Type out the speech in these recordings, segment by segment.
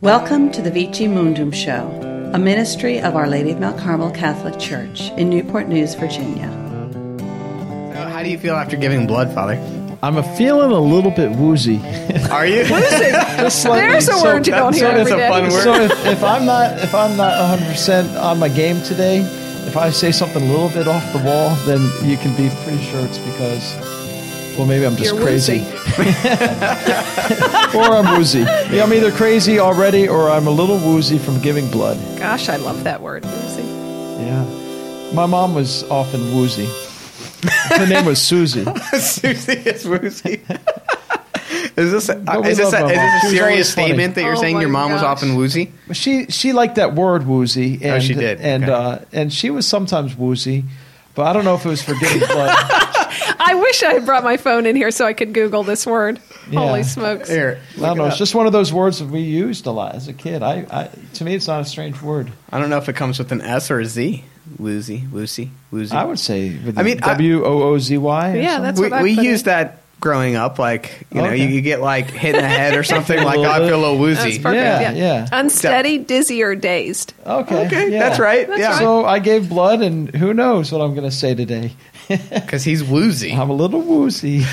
Welcome to the Vici Mundum Show, a ministry of Our Lady of Mount Carmel Catholic Church in Newport News, Virginia. So how do you feel after giving blood, Father? I'm feeling a little bit woozy. Are you? Just slightly. There's a So- word you don't hear that is every a fun word. So if, if I'm not if I'm not 100 percent on my game today, if I say something a little bit off the wall, then you can be pretty sure it's because, well, maybe I'm just You're crazy, or I'm woozy. Yeah, I'm either crazy already, or I'm a little woozy from giving blood. Gosh, I love that word. woozy. Yeah, my mom was often woozy. Her name was Susie. Susie is woozy. Is this a, is this a, is this a serious statement that you're Oh saying your mom was often woozy? She she liked that word woozy, and Oh, she did. and Okay. uh, and she was sometimes woozy, but I don't know if it was for giving blood. I wish I had brought my phone in here so I could Google this word. Yeah. Holy smokes. Here, I don't know. It's just one of those words that we used a lot as a kid. I, I to me, it's not a strange word. I don't know if it comes with an S or a Z. Woozy, woozy, woozy. I would say with I mean, I- W O O Z Y. or Yeah, something. that's we, what I we put used in. that growing up. Like you know, Okay. you, you get like hit in the head or something. Like oh, I feel a bit. little That's woozy perfect. Yeah, Yeah, yeah. Unsteady, dizzy, or dazed. Okay, Okay, yeah. that's right. yeah, So I gave blood, and who knows what I'm going to say today? because he's woozy. I'm a little woozy.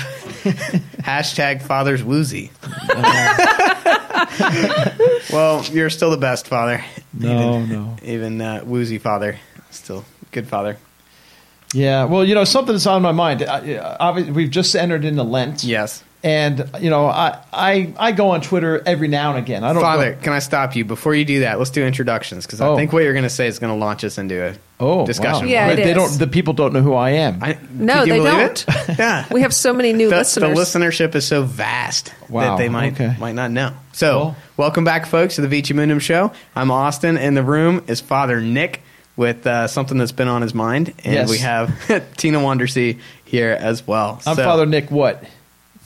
Hashtag father's woozy. well, you're still the best father. No, even, no. Even uh, woozy father, still good father. Yeah, well, you know, something that's on my mind. I- Obviously, we've just entered into Lent. Yes. And you know, I, I I go on Twitter every now and again. I don't. Father, Go, can I stop you before you do that? Let's do introductions because I Oh. think what you're going to say is going to launch us into a oh, discussion. Wow. Yeah, But it they is. don't. The people don't know who I am. I, No, could you they believe don't. It? yeah, We have so many new the, the listenership is so vast Wow, that they might okay. might not know. So, Well- welcome back, folks, to the Vici Mundum Show. I'm Austin. In the room is Father Nick with uh, something that's been on his mind, and Yes. we have Tina Wandersee here as well. I'm So, Father Nick. What?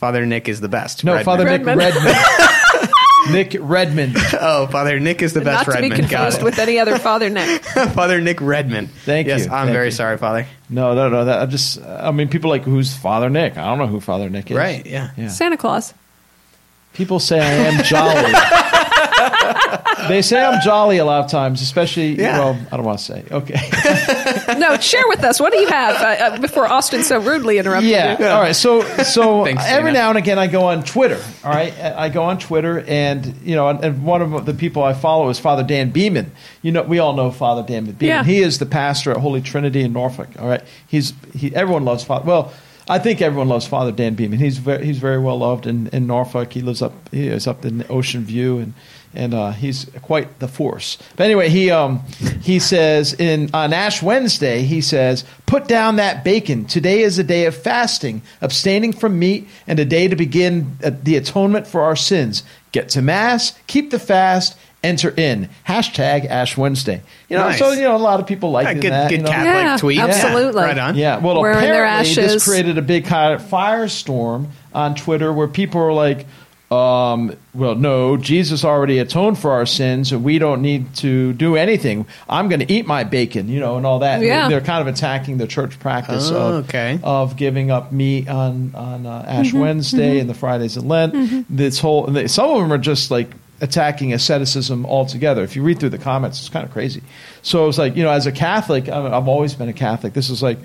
Father Nick is the best. No, Redmond. Father Redmond. Nick Redmond. Nick Redmond. Oh, Father Nick is the Not best. to be Redmond. Got confused with any other father Nick. Father Nick Redmond. Thank yes, you. I'm Thank very you. sorry, Father. No, no, no. That I just. I mean, people like who's Father Nick. I don't know who Father Nick is. Right? Yeah. Yeah. Santa Claus. People say I am jolly. they say I'm jolly a lot of times, especially. Yeah. Well, I don't want to say. Okay. No, share with us. What do you have uh, uh, before Austin so rudely interrupted Yeah. you? All right. So so Thanks, every Tina. now and again I go on Twitter. All right. I go on Twitter and you know and, and one of the people I follow is Father Dan Beeman. You know we all know Father Dan Beeman. Yeah. He is the pastor at Holy Trinity in Norfolk. All right. He's he everyone loves Father. Well. I think everyone loves Father Dan Beeman. He's very, he's very well loved in, in Norfolk. He lives up he is up in Ocean View and and uh, he's quite the force. But anyway, he um, he says in on Ash Wednesday, he says, "Put down that bacon. Today is a day of fasting, abstaining from meat, and a day to begin uh, the atonement for our sins. Get to mass, keep the fast." Enter in hashtag Ash Wednesday. You know, Nice. so you know a lot of people like Yeah, good, that. good you know. Catholic Yeah, tweet. absolutely. Yeah, right on. Yeah, well, Wearing their apparently ashes. this created a big kind of firestorm on Twitter where people are like, um, "Well, no, Jesus already atoned for our sins, and we don't need to do anything. I'm going to eat my bacon, you know, and all that." Yeah. they're kind of attacking the church practice Oh, of okay. of giving up meat on on uh, Ash Mm-hmm. Wednesday and the Fridays of Lent. This whole and they, some of them are just like attacking asceticism altogether. If you read through the comments, it's kind of crazy. So it's like you know, as a Catholic, I mean, I've always been a Catholic. This is like.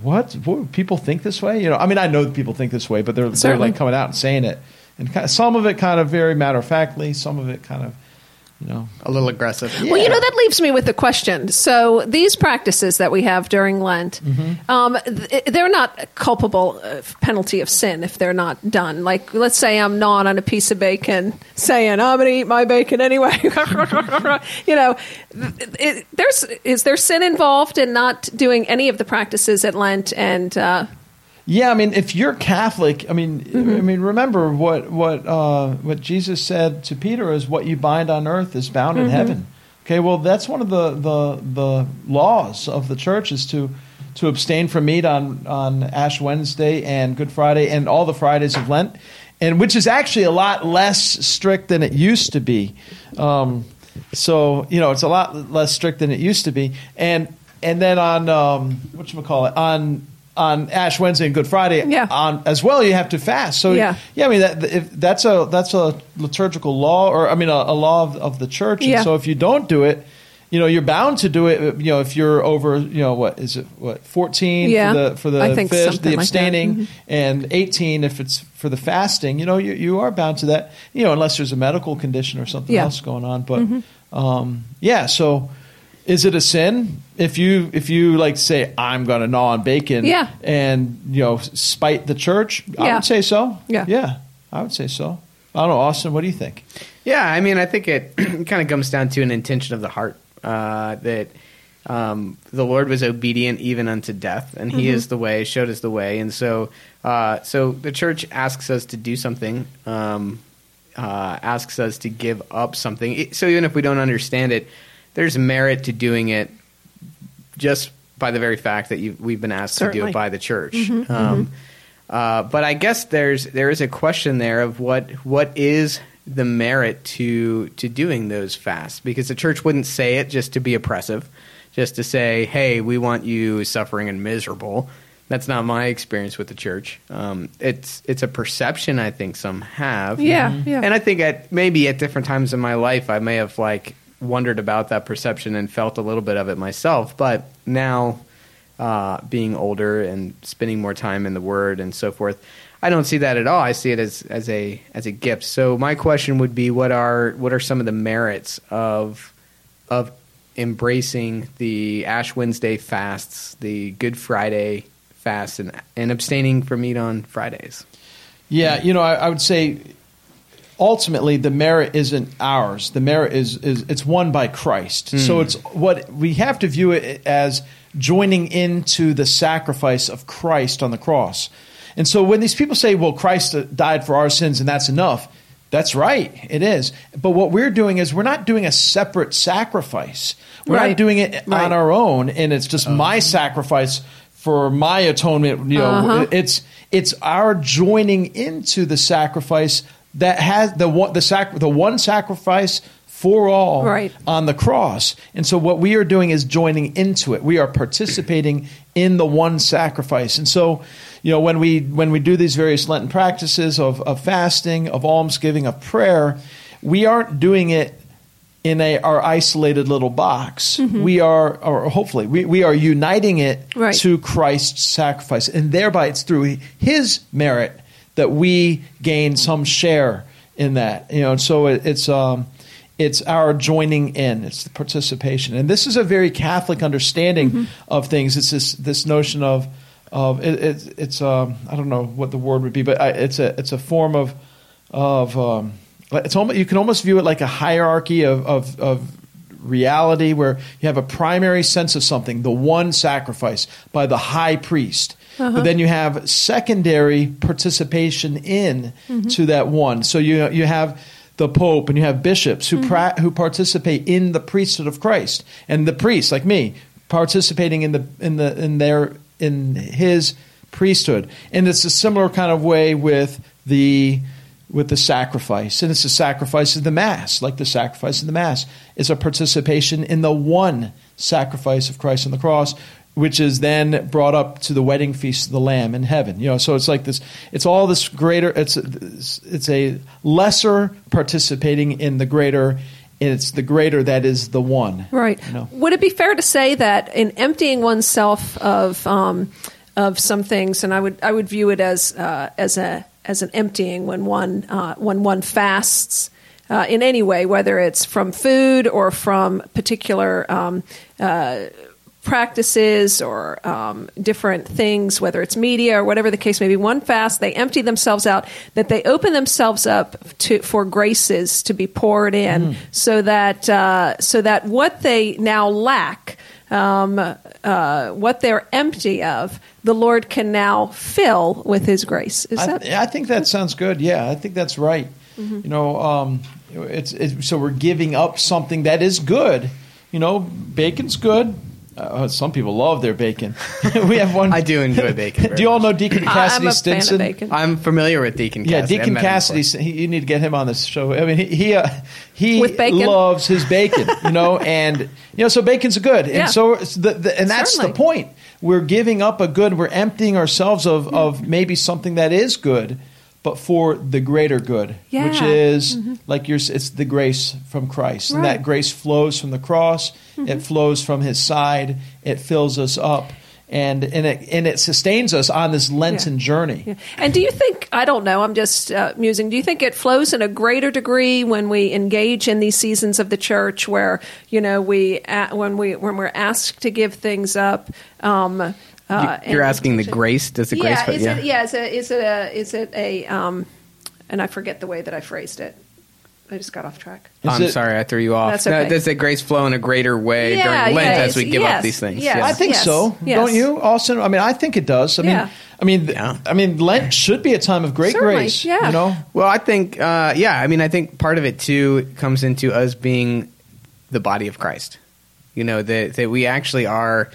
What? what? People think this way? You know, I mean, I know people think this way, but they're they're like coming out and saying it, and kind of, some of it kind of very matter of factly, some of it kind of, you know, A little aggressive. Well, you know, that leaves me with a question. So, these practices that we have during Lent, Mm-hmm. um, th- they're not culpable of penalty of sin if they're not done. Like, let's say I'm gnawing on a piece of bacon, saying, I'm going to eat my bacon anyway. you know, th- it, there's, is there sin involved in not doing any of the practices at Lent? And, uh, Yeah, I mean, if you're Catholic, I mean, Mm-hmm. I mean, remember what what uh, what Jesus said to Peter is, "What you bind on earth is bound Mm-hmm. in heaven." Okay, well, that's one of the, the the laws of the church is to to abstain from meat on on Ash Wednesday and Good Friday and all the Fridays of Lent, and which is actually a lot less strict than it used to be. Um, so you know, it's a lot less strict than it used to be, and and then on um, what you call it on on Ash Wednesday and Good Friday. Yeah. On as well, you have to fast. So Yeah. yeah, I mean that if that's a that's a liturgical law, or I mean a, a law of, of the church. And Yeah. so if you don't do it, you know you're bound to do it. You know if you're over, you know what is it? What fourteen Yeah. for the for the I fish, the like abstaining, Mhm. and eighteen if it's for the fasting. You know you you are bound to that. You know unless there's a medical condition or something Yeah. else going on. But um, yeah, so. Is it a sin if you if you like say I'm going to gnaw on bacon Yeah. and you know spite the church? I Yeah. would say so. Yeah. yeah, I would say so. I don't know, Austin. What do you think? Yeah, I mean, I think it kind of comes down to an intention of the heart uh, that um, the Lord was obedient even unto death, and He is the way, showed us the way, and so uh, so the church asks us to do something, um, uh, asks us to give up something. It- So even if we don't understand it, there's merit to doing it just by the very fact that we've been asked to do it by the church. um, uh, but I guess there's there is a question there of what what is the merit to to doing those fasts because the church wouldn't say it just to be oppressive, just to say, hey, we want you suffering and miserable. That's not my experience with the church. Um, it's it's a perception I think some have. Yeah, Mhm. yeah. And I think at maybe at different times in my life I may have like wondered about that perception and felt a little bit of it myself. But now, uh, being older and spending more time in the Word and so forth, I don't see that at all. I see it as as a as a gift. So my question would be, what are what are some of the merits of of embracing the Ash Wednesday fasts, the Good Friday fasts, and and abstaining from meat on Fridays? Yeah, you know, I, I would say ultimately the merit isn't ours. The merit is is it's won by Christ. So it's what we have to view it as joining into the sacrifice of Christ on the cross. And so when these people say, "Well, Christ uh, died for our sins and that's enough," that's right, it is. But what we're doing is we're not doing a separate sacrifice. We're Right. not doing it Right. on our own, and it's just my sacrifice for my atonement. You know, Uh-huh. it's it's our joining into the sacrifice that has the one the sac the one sacrifice for all Right. on the cross. And so what we are doing is joining into it. We are participating in the one sacrifice. And so, you know, when we when we do these various Lenten practices of, of fasting, of almsgiving, of prayer, we aren't doing it in a our isolated little box. Mm-hmm. We are or hopefully we, we are uniting it Right. to Christ's sacrifice. And thereby it's through his merit that we gain some share in that. You know, and so it, it's um it's our joining in, it's the participation. And this is a very Catholic understanding of things. It's this this notion of of it, it's it's um I don't know what the word would be, but I, it's a it's a form of of um it's almost you can almost view it like a hierarchy of of, of reality where you have a primary sense of something, the one sacrifice by the high priest. Uh-huh. But then you have secondary participation in mm-hmm. to that one. So you you have the pope and you have bishops who pra- mm-hmm. who participate in the priesthood of Christ, and the priests like me participating in the in the in their in his priesthood. And it's a similar kind of way with the with the sacrifice. And it's the sacrifice of the Mass, like the sacrifice of the Mass. is a participation in the one sacrifice of Christ on the cross, which is then brought up to the wedding feast of the Lamb in heaven. You know, so it's like this. It's all this greater. It's it's a lesser participating in the greater. And it's the greater that is the one. Right. You know? Would it be fair to say that in emptying oneself of um, of some things, and I would I would view it as uh, as a as an emptying when one uh, when one fasts uh, in any way, whether it's from food or from particular um, uh, practices or um, different things, whether it's media or whatever the case may be. One fast, they empty themselves out, that they open themselves up to for graces to be poured in, so that uh, so that what they now lack. Um, uh, what they're empty of, the Lord can now fill with His grace. Is I, that I think that sounds good. Yeah, I think that's right. Mm-hmm. You know, um, it's, it's so we're giving up something that is good. You know, bacon's good. Uh, some people love their bacon. we have one. I do enjoy bacon very do you all know. Deacon I- Cassidy I'm a Stinson? fan of bacon. I'm familiar with Deacon Yeah, Cassidy. I've Deacon Cassidy. He, you need to get him on this show. I mean, he he, uh, he With bacon? loves his bacon. You know, and you know, so bacon's good, and Yeah. so the, the, and that's Certainly. the point. we're giving up a good, we're emptying ourselves of, of maybe something that is good, but for the greater good, Yeah. which is like you're, it's the grace from Christ. And that grace flows from the cross, it flows from his side, it fills us up. And, and, it, and it sustains us on this Lenten Yeah. journey. Yeah. And do you think, I don't know, I'm just uh, musing, do you think it flows in a greater degree when we engage in these seasons of the church where, you know, we, uh, when, we, when we're asked to give things up? Um, uh, You- You're asking the grace. Does the yeah, grace? is it, yeah, is it, is it a, is it a, um, and I forget the way that I phrased it. I just got off track. Is I'm it- sorry, I threw you off. That's No, does the grace flow in a greater way Yeah, during Lent yeah, as we give yes, up these things? yes. Yeah. I think Yes, so. yes. Don't you, Austin? I mean, I think it does. I mean, Yeah. I mean, Yeah. I mean, Lent should be a time of great Certainly, grace. yeah. You know, Well, I think, uh, yeah, I mean, I think part of it too comes into us being the body of Christ. You know, that, that we actually are,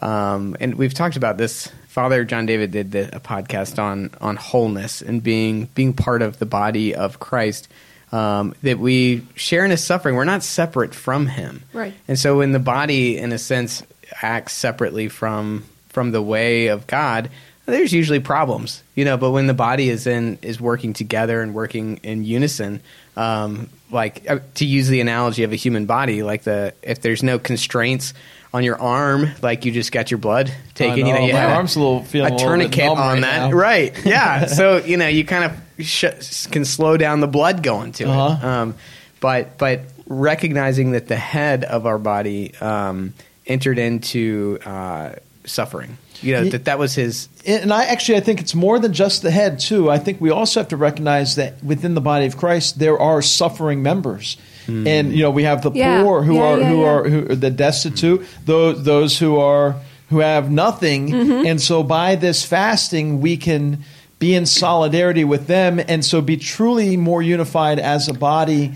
um, and we've talked about this. Father John David did the, a podcast on on wholeness and being being part of the body of Christ. Um, that we share in his suffering. We're not separate from him, Right. And so, when the body, in a sense, acts separately from from the way of God, there's usually problems, you know. But when the body is in is working together and working in unison, um, like uh, to use the analogy of a human body, like the if there's no constraints on your arm, like you just got your blood taken, I you know, know. you My arm's a little- feeling a a little bit tourniquet on right that, now. right? Yeah, so you know you kind of sh- can slow down the blood going to it. Uh-huh. Um, but but recognizing that the head of our body um, entered into uh, suffering, you know that that was his. and I actually I think it's more than just the head too. I think we also have to recognize that within the body of Christ there are suffering members. And you know we have the Yeah. poor who Yeah, are yeah, who yeah. are who are the destitute, those those who are who have nothing. Mm-hmm. And so by this fasting we can be in solidarity with them and so be truly more unified as a body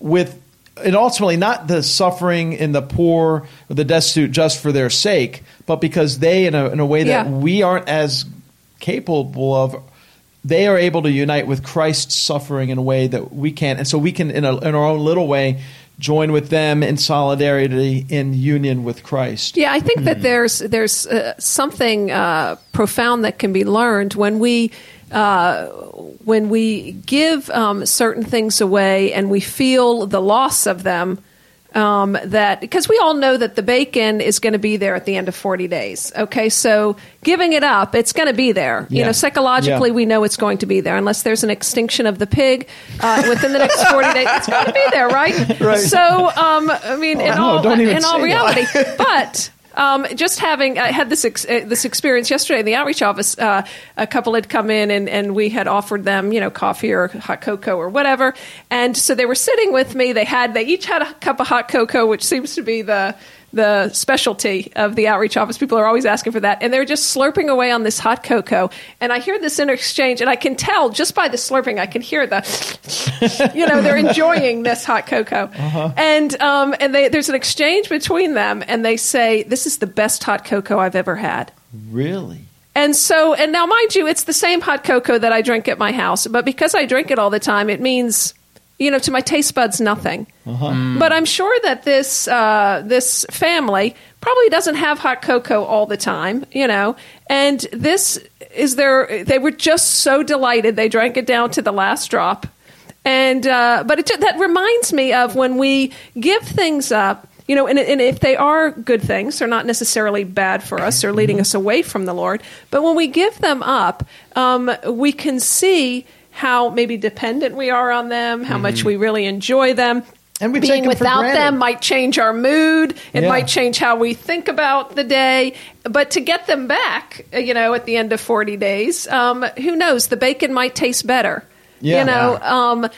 with and ultimately not the suffering and the poor or the destitute just for their sake, but because they, in a, in a way that Yeah. we aren't as capable of, they are able to unite with Christ's suffering in a way that we can't. And so we can, in, a, in our own little way, join with them in solidarity, in union with Christ. Yeah, I think that there's there's uh, something uh, profound that can be learned when we uh, when we give um, certain things away and we feel the loss of them. Um, that because we all know that the bacon is going to be there at the end of 40 days. Okay, so giving it up, it's going to be there. You know, psychologically, Yeah. we know it's going to be there unless there's an extinction of the pig uh, within the next 40 days. It's going to be there, right? Right. So, um, I mean, in no, all in all reality, but um, just having I had this ex- uh, this experience yesterday in the outreach office. Uh, a couple had come in and, and we had offered them, you know, coffee or hot cocoa or whatever. And so they were sitting with me. They had they each had a cup of hot cocoa, which seems to be the the specialty of the outreach office. People are always asking for that, and they're just slurping away on this hot cocoa. And I hear this interchange, and I can tell just by the slurping, I can hear the, you know, they're enjoying this hot cocoa. And um, and they, there's an exchange between them, and they say, "This is the best hot cocoa I've ever had." Really? And so, and now, mind you, it's the same hot cocoa that I drink at my house, but because I drink it all the time, it means, you know, to my taste buds, nothing. But I'm sure that this uh, this family probably doesn't have hot cocoa all the time, you know, and this is their. They were just so delighted they drank it down to the last drop, and uh, but it, that reminds me of when we give things up. You know, and, and if they are good things, they're not necessarily bad for us or leading us away from the Lord. But when we give them up, um, we can see how maybe dependent we are on them, how much we really enjoy them. And we Being without them might change our mood. It Yeah. might change how we think about the day. But to get them back, uh, you know, at the end of 40 days, um, who knows? The bacon might taste better. Yeah. You know, um,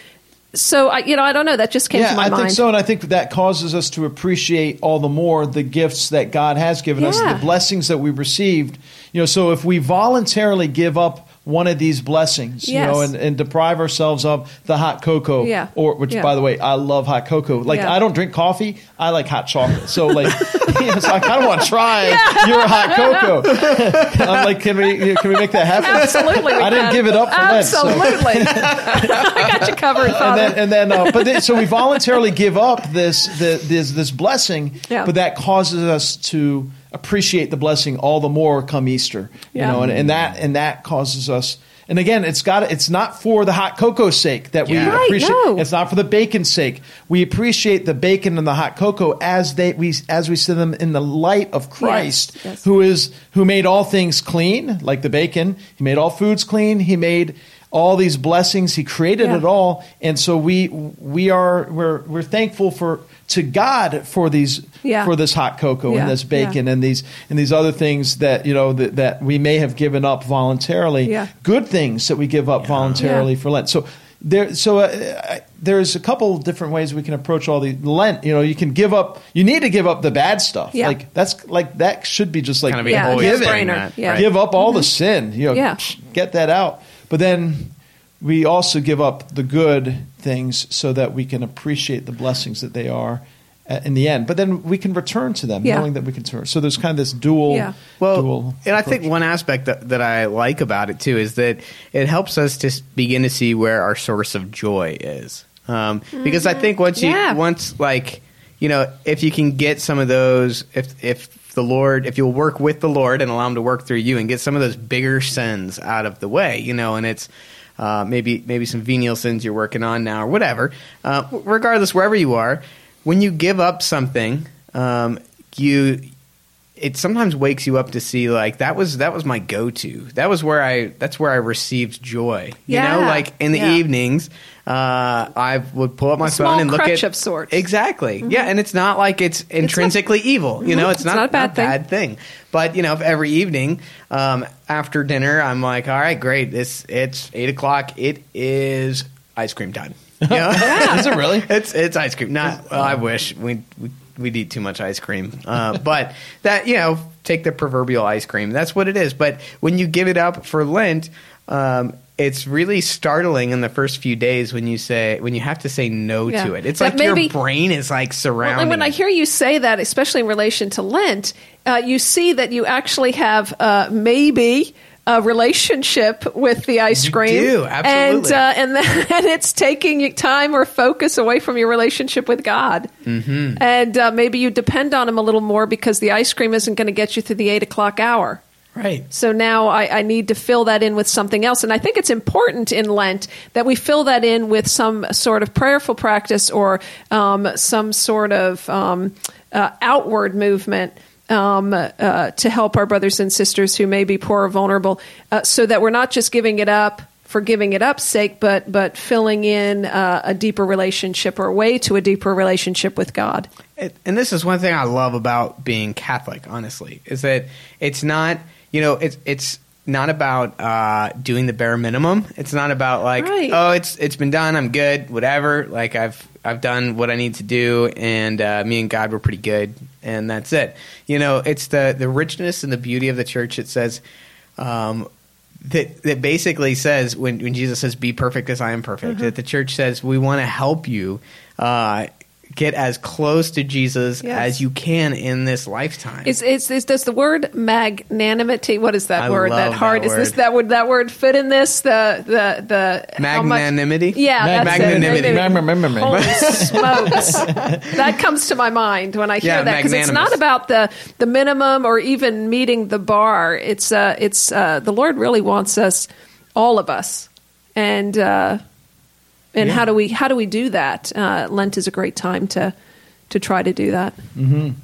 so I, you know, I don't know. That just came yeah, to my I mind. I think so, and I think that causes us to appreciate all the more the gifts that God has given us, the blessings that we've received. You know, so if we voluntarily give up one of these blessings, you know, and, and deprive ourselves of the hot cocoa, Yeah. or which, Yeah. by the way, I love hot cocoa. Like Yeah. I don't drink coffee, I like hot chocolate. So like, you know, so I kind of want to try your hot cocoa. I'm like, can we can we make that happen? Absolutely, I didn't can. give it up for Lent, so- Absolutely, I got you covered, and then, and then uh, but then, so we voluntarily give up this the, this this blessing, Yeah. but that causes us to appreciate the blessing all the more come Easter. You know, and, and that and that causes us. And again, it's got it's not for the hot cocoa's sake that we Right, appreciate. no. It's not for the bacon's sake. We appreciate the bacon and the hot cocoa as they we as we see them in the light of Christ, yes. who is who made all things clean, like the bacon. He made all foods clean. He made all these blessings. He created Yeah. it all, and so we we are we're we're thankful for to God for these Yeah. for this hot cocoa Yeah, and this bacon yeah. and these and these other things that you know that, that we may have given up voluntarily. Yeah. Good things that we give up voluntarily Yeah. for Lent. So there, so uh, I- there's a couple different ways we can approach all the Lent. You know, you can give up. You need to give up the bad stuff. Yeah. Like that's like that should be just like Kind of Yeah, give it. saying no-brainer. that, Yeah. give up all the sin. You know, Yeah. psh, get that out. But then we also give up the good things so that we can appreciate the blessings that they are uh, in the end. But then we can return to them, Yeah. knowing that we can turn. So there's kind of this dual. Yeah. Well, dual and I think one aspect that, that I like about it too is that it helps us to begin to see where our source of joy is. Um, Because I think once you Yeah. once like you know if you can get some of those if if the Lord if you'll work with the Lord and allow Him to work through you and get some of those bigger sins out of the way, you know, and it's. Uh, maybe maybe some venial sins you're working on now or whatever. Uh, regardless, wherever you are, when you give up something, um, you it sometimes wakes you up to see like that was that was my go-to that was where i that's where i received joy you know like in the Yeah. evenings uh, i would pull up my A small phone and look crutch at of sorts. exactly yeah and it's not like it's intrinsically evil you know it's, It's not, not a bad thing. bad thing but you know if every evening um, after dinner i'm like all right great this it's eight o'clock it is ice cream time you know? Is it really? It's it's ice cream. Not. Well, I wish we we we'd eat too much ice cream. Uh, but that you know, take the proverbial ice cream. That's what it is. But when you give it up for Lent, um, it's really startling in the first few days when you say when you have to say no Yeah. to it. It's That like your brain is like Well, surrounding. and when I hear you say that, especially in relation to Lent, uh, you see that you actually have uh, maybe a relationship with the ice You cream. do, absolutely. And, uh, and, then, and it's taking time or focus away from your relationship with God. Mm-hmm. And uh, maybe you depend on Him a little more because the ice cream isn't going to get you through the 8 o'clock hour. right. So now I, I need to fill that in with something else. And I think it's important in Lent that we fill that in with some sort of prayerful practice or um, some sort of um, uh, outward movement. Um, uh, to help our brothers and sisters who may be poor or vulnerable, uh, so that we're not just giving it up for giving it up's sake, but but filling in uh, a deeper relationship or a way to a deeper relationship with God. And this is one thing I love about being Catholic, honestly, is that it's not, you know, it's it's not about uh, doing the bare minimum. It's not about like, Right. oh, it's it's been done, I'm good, whatever. Like I've I've done what I need to do, and uh, me and God were pretty good, and that's it. You know, it's the the richness and the beauty of the church. It says. Um, that, that basically says when, when Jesus says, "Be perfect as I am perfect," Mm-hmm. that the church says we want to help you uh, get as close to Jesus Yes. as you can in this lifetime. Is, is, is does the word magnanimity? What is that I word? love That hard? is this that would that word fit in this? The the the how much- Magnanimity? Yeah, Mag- that's magnanimity. it. Magnanimity. Holy smokes! that comes to my mind when I hear Yeah, that because it's not about the the minimum or even meeting the bar. It's uh it's uh the Lord really wants us, all of us, and uh, and how do we how do we do that? Uh, Lent is a great time to to try to do that.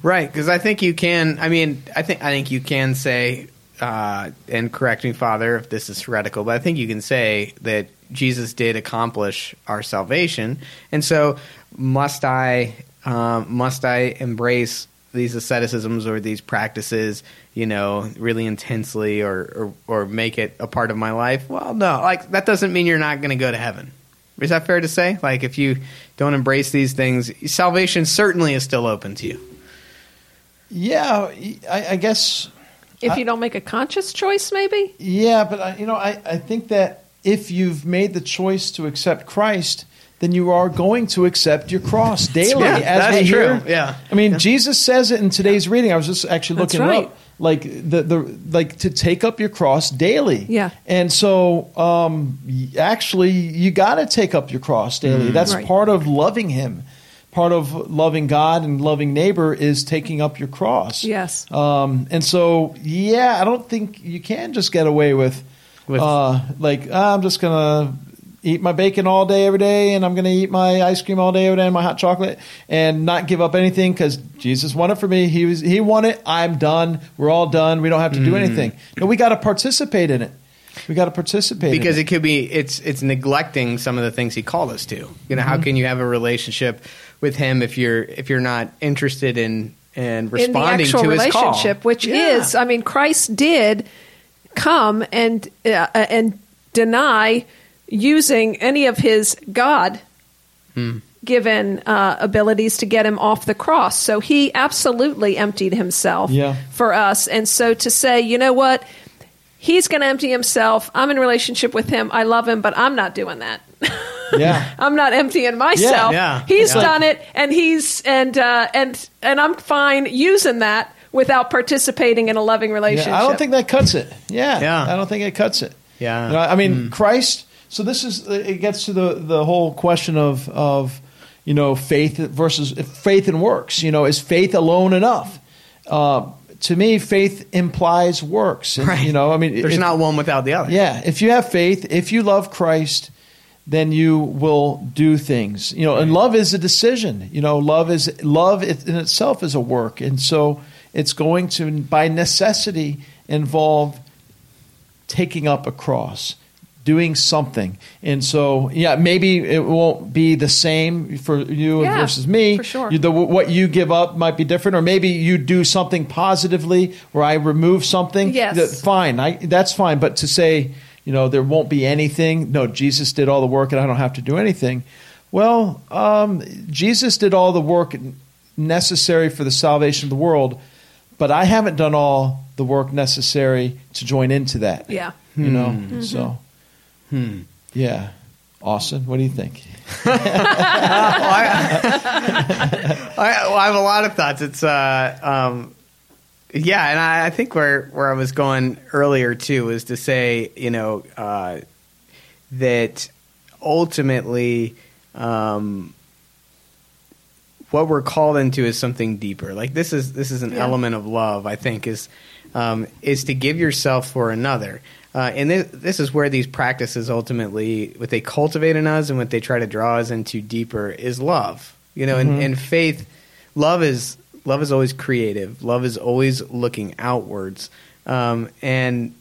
Right, because I think you can. I mean, I think I think you can say, uh, and correct me, Father, if this is heretical, but I think you can say that Jesus did accomplish our salvation, and so must I um, must I embrace these asceticisms or these practices, you know, really intensely, or, or or make it a part of my life? Well, no, like that doesn't mean you're not going to go to heaven. Is that fair to say? Like, if you don't embrace these things, salvation certainly is still open to you. Yeah, I, I guess. If I- you don't make a conscious choice, maybe. Yeah, but I, you know, I, I think that if you've made the choice to accept Christ, then you are going to accept your cross daily. Yeah, as that's we true. hear. Yeah. I mean, Jesus says it in today's reading. I was just actually That's looking it right. up. Like the the like to take up your cross daily. Yeah. And so, um, actually, you got to take up your cross daily. That's Right. part of loving Him. part of loving God and loving neighbor is taking up your cross. Yes. Um, and so, yeah, I don't think you can just get away with, With- uh, like, "Ah, I'm just going to eat my bacon all day, every day, and I'm going to eat my ice cream all day, every day, and my hot chocolate, and not give up anything because Jesus won it for me. He was, he won it. I'm done. We're all done. We don't have to Mm. do anything. No, we got to participate in it. We got to participate because in it could be it's it's neglecting some of the things he called us to. You know, how Mm-hmm. can you have a relationship with him if you're if you're not interested in and in the responding actual to his call? relationship, which Yeah. is, I mean, Christ did come and uh, and deny using any of his God Hmm. given uh, abilities to get him off the cross. So he absolutely emptied himself Yeah. for us. And so to say, you know what? He's going to empty himself. I'm in relationship with him. I love him, but I'm not doing that. Yeah. I'm not emptying myself. Yeah. He's Yeah. done it, and he's and uh, and and I'm fine using that without participating in a loving relationship. Yeah, I don't think that cuts it. Yeah, Yeah. I don't think it cuts it. Yeah. You know, I mean, Christ. So this is it gets to the the whole question of of you know faith versus faith and works. You know, is faith alone enough? Uh, to me, faith implies works. And, Right. You know, I mean, There's if- not one without the other. yeah, if you have faith, if you love Christ, then you will do things. You know, and love is a decision. You know, love is love in itself is a work, and so it's going to by necessity involve taking up a cross, doing something. And so, yeah, maybe it won't be the same for you Yeah, versus me. for sure. You- the, what you give up might be different, or maybe you do something positively where I remove something. Yes. that- fine, I, that's fine. But to say, you know, there won't be anything. No, Jesus did all the work, and I don't have to do anything. Well, um, Jesus did all the work necessary for the salvation of the world, but I haven't done all the work necessary to join into that. Yeah. You know, Mm-hmm. so yeah. Austin, what do you think? I, well, I have a lot of thoughts. It's uh, um, yeah, and I, I think where where I was going earlier too was to say, you know, uh, that ultimately, um, what we're called into is something deeper. Like this is this is an Yeah. element of love. I think is um, is to give yourself for another. Uh, and this, this is where these practices ultimately, what they cultivate in us and what they try to draw us into deeper is love. You know, and, and faith, love is love is always creative. Love is always looking outwards. Um, and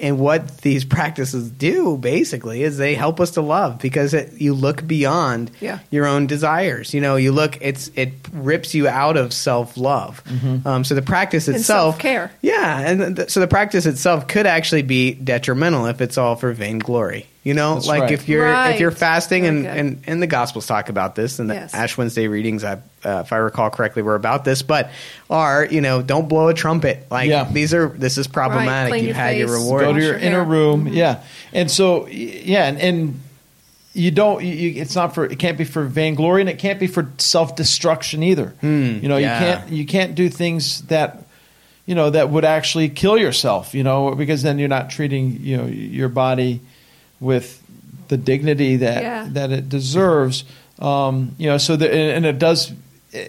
and what these practices do basically is they help us to love because it, you look beyond Yeah. your own desires. You know, you look it's it rips you out of self love. Um, so the practice itself, self-care. yeah, and th- so the practice itself could actually be detrimental if it's all for vainglory. You know, That's like right. if you're if you're fasting and, and and the Gospels talk about this, and the Yes. Ash Wednesday readings, I, uh, if I recall correctly, were about this. But are you know, don't blow a trumpet. Like Yeah. these are this is problematic. clean You've your had your reward. Go to your your inner hair. room, yeah. And so, yeah, and, and you don't. You, you- it's not for. It can't be for vainglory, and it can't be for self destruction either. you know, yeah. you can't. You can't do things that. You know that would actually kill yourself. You know because then you're not treating you know your body with the dignity that Yeah. that it deserves. Um, you know, so the, and and it does.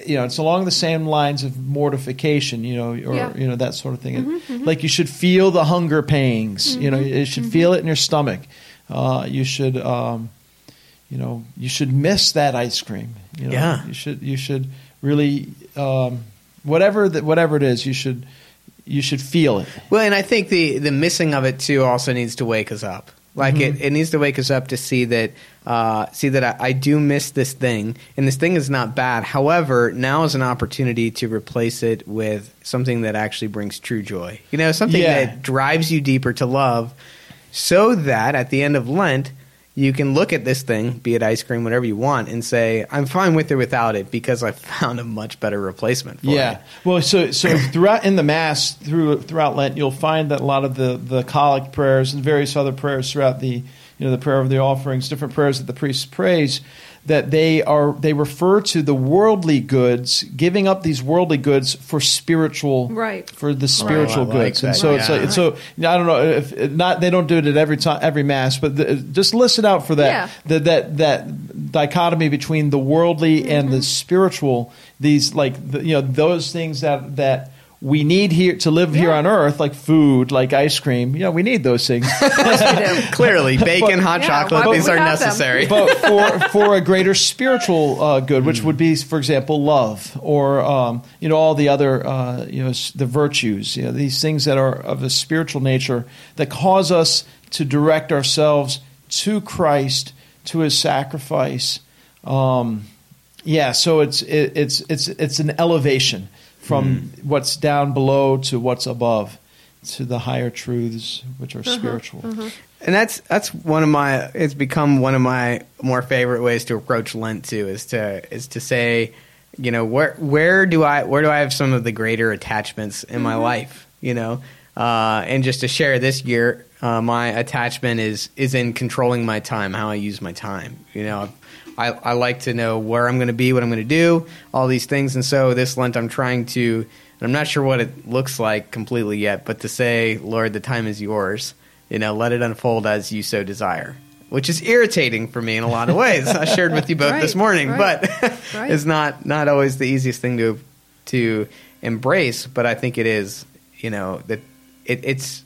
You know, it's along the same lines of mortification. You know, or Yeah. you know that sort of thing. Like you should feel the hunger pangs. You know, you should feel it in your stomach. Uh, you should, um, you know, you should miss that ice cream. You know, Yeah. you should you should really um, whatever that whatever it is. You should you should feel it. Well, and I think the the missing of it too also needs to wake us up. Like Mm-hmm. it, it needs to wake us up to see that uh, see that I, I do miss this thing, and this thing is not bad. However, now is an opportunity to replace it with something that actually brings true joy. You know, something Yeah. that drives you deeper to love, so that at the end of Lent. You can look at this thing, be it ice cream, whatever you want, and say, "I'm fine with or without it because I found a much better replacement." For Yeah. it. Well, so so throughout in the mass through throughout Lent, you'll find that a lot of the the collect prayers and various other prayers throughout the you know, the prayer of the offerings, different prayers that the priest prays, that they are they refer to the worldly goods, giving up these worldly goods for spiritual, Right. For the spiritual I like goods, and that, so it's yeah. like so. I don't know if not they don't do it at every time every mass, but the, just listen out for that Yeah. that that that dichotomy between the worldly and Mm-hmm. the spiritual. These like the, you know those things that that. We need here to live here on Earth, like food, like ice cream. You know, we need those things. Clearly, bacon, hot Yeah, chocolate, these are necessary. but for for a greater spiritual uh, good, which would be, for example, love, or um, you know all the other uh, you know the virtues, you know these things that are of a spiritual nature that cause us to direct ourselves to Christ, to His sacrifice. Um, yeah, so it's it, it's it's it's an elevation from what's down below to what's above, to the higher truths which are spiritual. And that's that's one of my it's become one of my more favorite ways to approach Lent too is to is to say, you know, where where do I where do I have some of the greater attachments in my life, you know? Uh, and just to share this year, uh, my attachment is is in controlling my time, how I use my time. You know, I, I like to know where I'm going to be, what I'm going to do, all these things. And so this Lent, I'm trying to, and I'm not sure what it looks like completely yet, but to say, Lord, the time is yours. You know, let it unfold as you so desire. Which is irritating for me in a lot of ways. I shared with you both Right, this morning, right, but right. it's not not always the easiest thing to to embrace. But I think it is. You know that it, it's.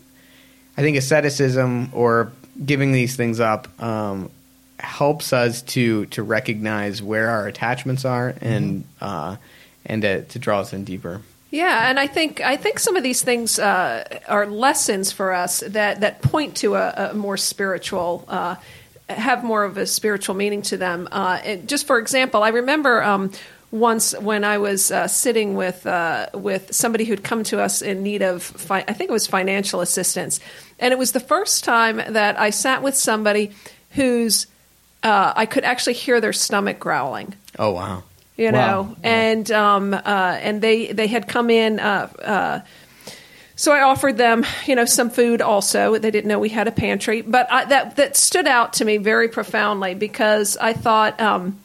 I think asceticism or giving these things up um, helps us to to recognize where our attachments are and uh, and to, to draw us in deeper. Yeah, and I think I think some of these things uh, are lessons for us that that point to a, a more spiritual. Uh, have more of a spiritual meaning to them. Uh, and just for example, I remember um, once when I was uh, sitting with uh, with somebody who'd come to us in need of, fi- I think it was financial assistance, and it was the first time that I sat with somebody whose uh, I could actually hear their stomach growling Oh wow! you Wow. know, and um, uh, and they they had come in. Uh, uh, so I offered them, you know, some food. Also, they didn't know we had a pantry, but I, that that stood out to me very profoundly because I thought, um,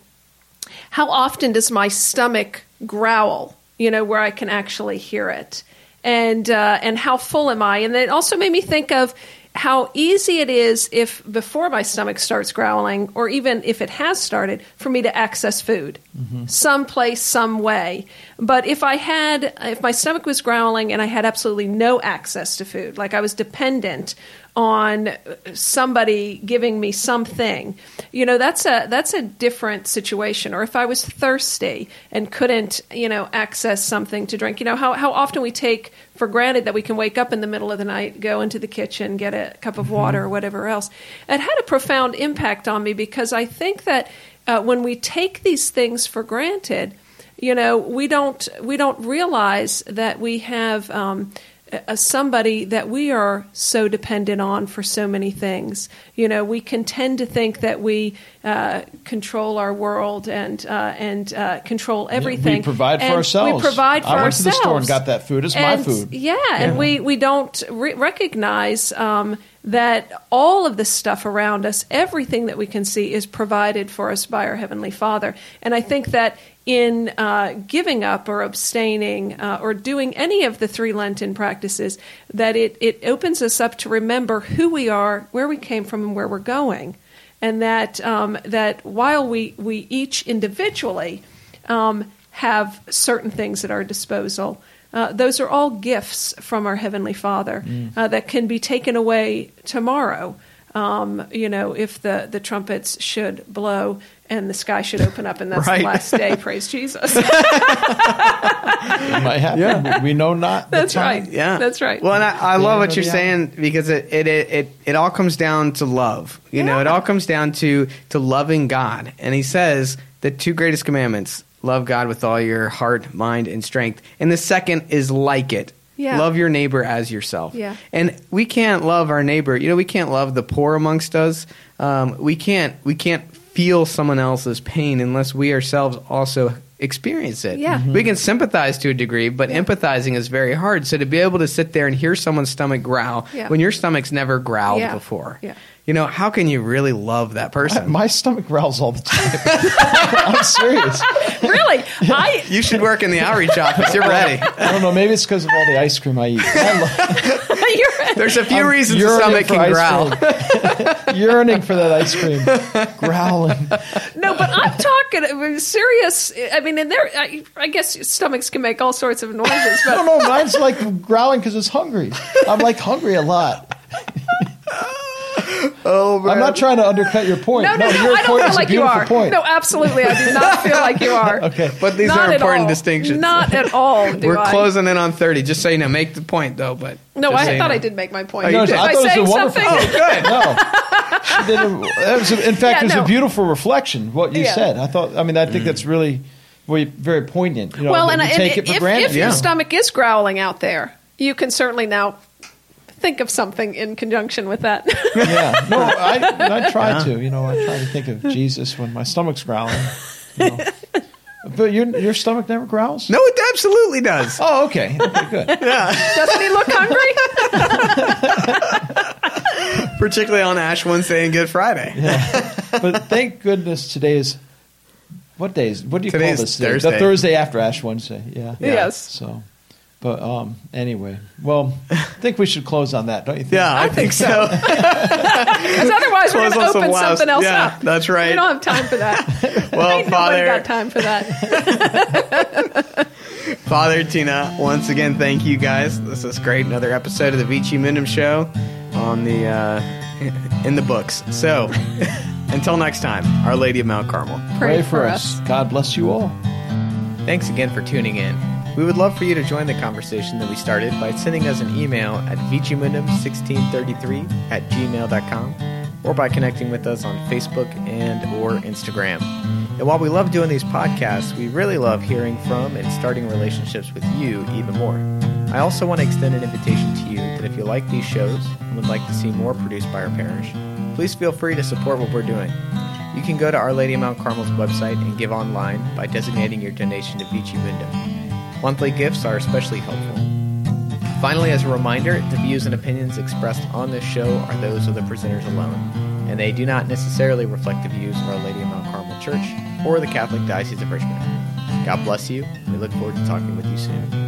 how often does my stomach growl? You know, where I can actually hear it, and uh, and how full am I? And it also made me think of how easy it is if before my stomach starts growling, or even if it has started, for me to access food, mm-hmm. someplace, some way. But if I had, if my stomach was growling and I had absolutely no access to food, like I was dependent on somebody giving me something, you know, that's a that's a different situation. Or if I was thirsty and couldn't, you know, access something to drink, you know, how how often we take for granted that we can wake up in the middle of the night, go into the kitchen, get a cup of water or whatever else. It had a profound impact on me because I think that uh, when we take these things for granted, you know, we don't we don't realize that we have. Um, a, somebody that we are so dependent on for so many things. You know, we can tend to think that we uh, control our world and uh, and uh, control everything. we provide for And ourselves. We provide for I went to the store and got that food. It's my And, food. Yeah, and we we don't re- recognize um, that all of the stuff around us, everything that we can see, is provided for us by our heavenly Father. And I think that in uh, giving up or abstaining uh, or doing any of the three Lenten practices, that it, it opens us up to remember who we are, where we came from, and where we're going. And that, um, that while we, we each individually um, have certain things at our disposal, uh, those are all gifts from our Heavenly Father uh, that can be taken away tomorrow. Um, you know, if the, the trumpets should blow and the sky should open up and that's Right. the last day, praise Jesus. It might happen. Yeah. We know not. the That's time. right. Yeah, That's right. Well, and I, I Yeah, love what you're doubt. saying because it it, it it it all comes down to love. You know, it all comes down to to loving God, and He says the two greatest commandments: love God with all your heart, mind, and strength, and the second is like it. Yeah. Love your neighbor as yourself. Yeah. And we can't love our neighbor. You know, we can't love the poor amongst us. Um, we can't we can't feel someone else's pain unless we ourselves also experience it. Yeah. Mhm. We can sympathize to a degree, but empathizing is very hard. So to be able to sit there and hear someone's stomach growl Yeah. when your stomach's never growled Yeah. before, Yeah. you know, how can you really love that person? My stomach growls all the time. I'm serious. really, I you should work in the outreach office. You're ready. I don't know. Maybe it's because of all the ice cream I eat. I love, you're, There's a few I'm reasons the stomach can growl. yearning for that ice cream, growling. no, but I'm talking I mean, serious. I mean, and there, I, I guess stomachs can make all sorts of noises, I but don't know. Mine's like growling because it's hungry. I'm like hungry a lot. Oh, man. I'm not trying to undercut your point. no, no, no, your I don't feel like you are. Point. No, absolutely, I do not feel like you are. Okay. But these Not are important all. distinctions. Not at all. Do We're I. closing in on 30. Just so you know, make the point though. But No, I thought know. I did make my point. Oh, you No, did. I Am thought it was saying a wonderful. something? Oh, good. No, She did a- that was a- in fact, Yeah, it was no. a beautiful reflection. What you Yeah. said, I thought. I mean, I think mm. that's really, very, very poignant. You know, well, that and, we and take it for if, granted. if Yeah. your stomach is growling out there, you can certainly now think of something in conjunction with that. yeah, no, I, I try to. You know, I try to think of Jesus when my stomach's growling. you know. But your your stomach never growls. No, it absolutely does. Oh, okay. Okay, good. Doesn't he look hungry? Particularly on Ash Wednesday and Good Friday. But thank goodness today is what day is what do you Today's call this? Thursday. The Thursday after Ash Wednesday. Yeah. Yeah. Yes. So, but um, anyway, well, I think we should close on that, don't you think? Yeah, I, think so. Because otherwise, we're going to open laughs. something else Yeah, up. that's right. We don't have time for that. Well, Ain't nobody Father, got time for that. Father Tina, once again, thank you guys. This is great. Another episode of the Vici Mundum Show on the uh, in the books. So, until next time, Our Lady of Mount Carmel. Pray for us. God bless you all. Thanks again for tuning in. We would love for you to join the conversation that we started by sending us an email at vicimundum1633 at gmail.com or by connecting with us on Facebook and or Instagram. And while we love doing these podcasts, we really love hearing from and starting relationships with you even more. I also want to extend an invitation to you that if you like these shows and would like to see more produced by our parish, please feel free to support what we're doing. You can go to Our Lady of Mount Carmel's website and give online by designating your donation to Vici. Monthly gifts are especially helpful. Finally, as a reminder, the views and opinions expressed on this show are those of the presenters alone, and they do not necessarily reflect the views of Our Lady of Mount Carmel Church or the Catholic Diocese of Richmond. God bless you. We look forward to talking with you soon.